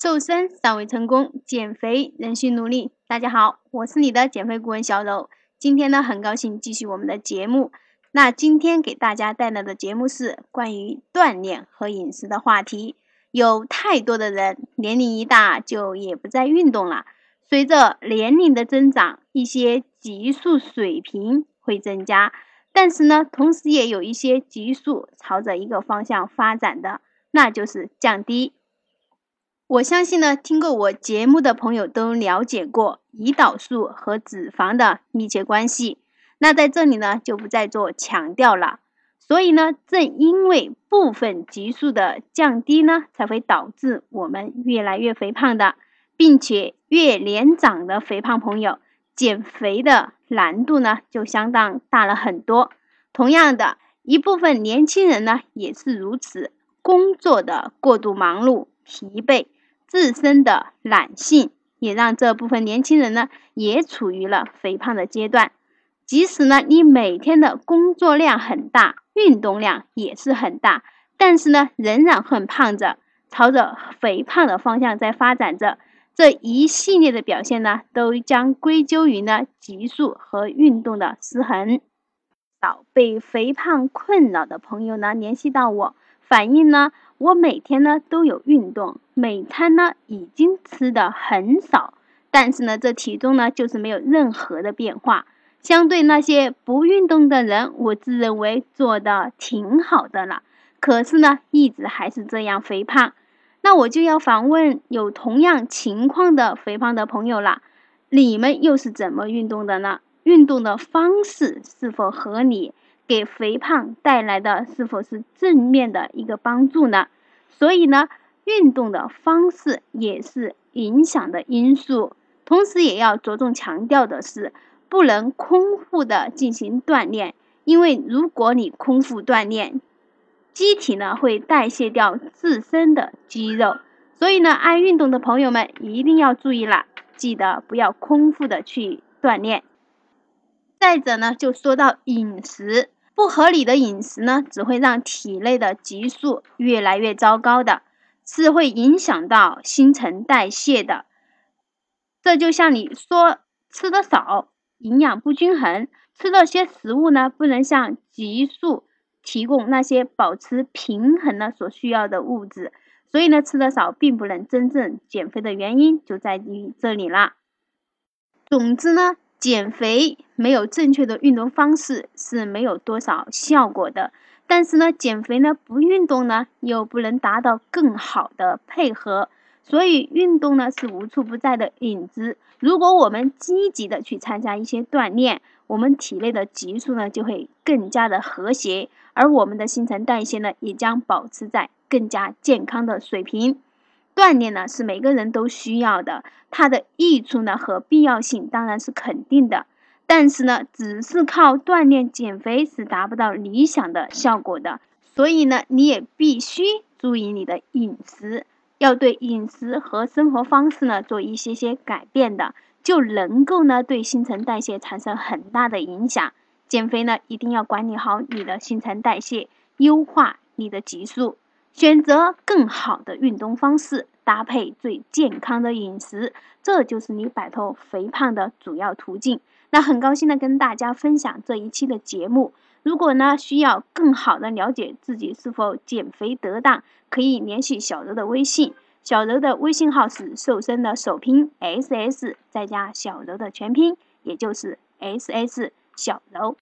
瘦身尚未成功，减肥仍需努力。大家好，我是你的减肥顾问小柔。今天呢，很高兴继续我们的节目。那今天给大家带来的节目是关于锻炼和饮食的话题。有太多的人年龄一大就也不再运动了。随着年龄的增长，一些激素水平会增加，但是呢，同时也有一些激素朝着一个方向发展的，那就是降低。我相信呢，听过我节目的朋友都了解过胰岛素和脂肪的密切关系。那在这里呢，就不再做强调了。所以呢，正因为部分激素的降低呢，才会导致我们越来越肥胖的，并且越年长的肥胖朋友减肥的难度呢，就相当大了很多。同样的一部分年轻人呢，也是如此，工作的过度忙碌、疲惫。自身的懒性也让这部分年轻人呢，也处于了肥胖的阶段。即使呢，你每天的工作量很大，运动量也是很大，但是呢，仍然很胖着，朝着肥胖的方向在发展着。这一系列的表现呢，都将归咎于呢激素和运动的失衡。少被肥胖困扰的朋友呢，联系到我，反映呢。我每天呢都有运动，每餐呢已经吃的很少，但是呢这体重呢就是没有任何的变化。相对那些不运动的人，我自认为做的挺好的了。可是呢一直还是这样肥胖，那我就要反问有同样情况的肥胖的朋友了，你们又是怎么运动的呢？运动的方式是否合理？给肥胖带来的是否是正面的一个帮助呢？所以呢，运动的方式也是影响的因素。同时，也要着重强调的是，不能空腹的进行锻炼，因为如果你空腹锻炼，机体呢会代谢掉自身的肌肉。所以呢，爱运动的朋友们一定要注意了，记得不要空腹的去锻炼。再者呢，就说到饮食。不合理的饮食呢，只会让体内的激素越来越糟糕的，是会影响到新陈代谢的。这就像你说吃的少，营养不均衡，吃那些食物呢，不能向激素提供那些保持平衡的所需要的物质，所以呢，吃的少并不能真正减肥的原因就在于这里了。总之呢。减肥没有正确的运动方式是没有多少效果的，但是呢，减肥呢不运动呢又不能达到更好的配合，所以运动呢是无处不在的影子。如果我们积极的去参加一些锻炼，我们体内的激素呢就会更加的和谐，而我们的新陈代谢呢也将保持在更加健康的水平。锻炼呢是每个人都需要的，它的益处呢和必要性当然是肯定的。但是呢，只是靠锻炼减肥是达不到理想的效果的。所以呢，你也必须注意你的饮食，要对饮食和生活方式呢做一些些改变的，就能够呢对新陈代谢产生很大的影响。减肥呢，一定要管理好你的新陈代谢，优化你的激素。选择更好的运动方式，搭配最健康的饮食，这就是你摆脱肥胖的主要途径。那很高兴的跟大家分享这一期的节目。如果呢需要更好的了解自己是否减肥得当，可以联系小柔的微信。小柔的微信号是瘦身的首拼 S S 再加小柔的全拼，也就是 S S 小柔。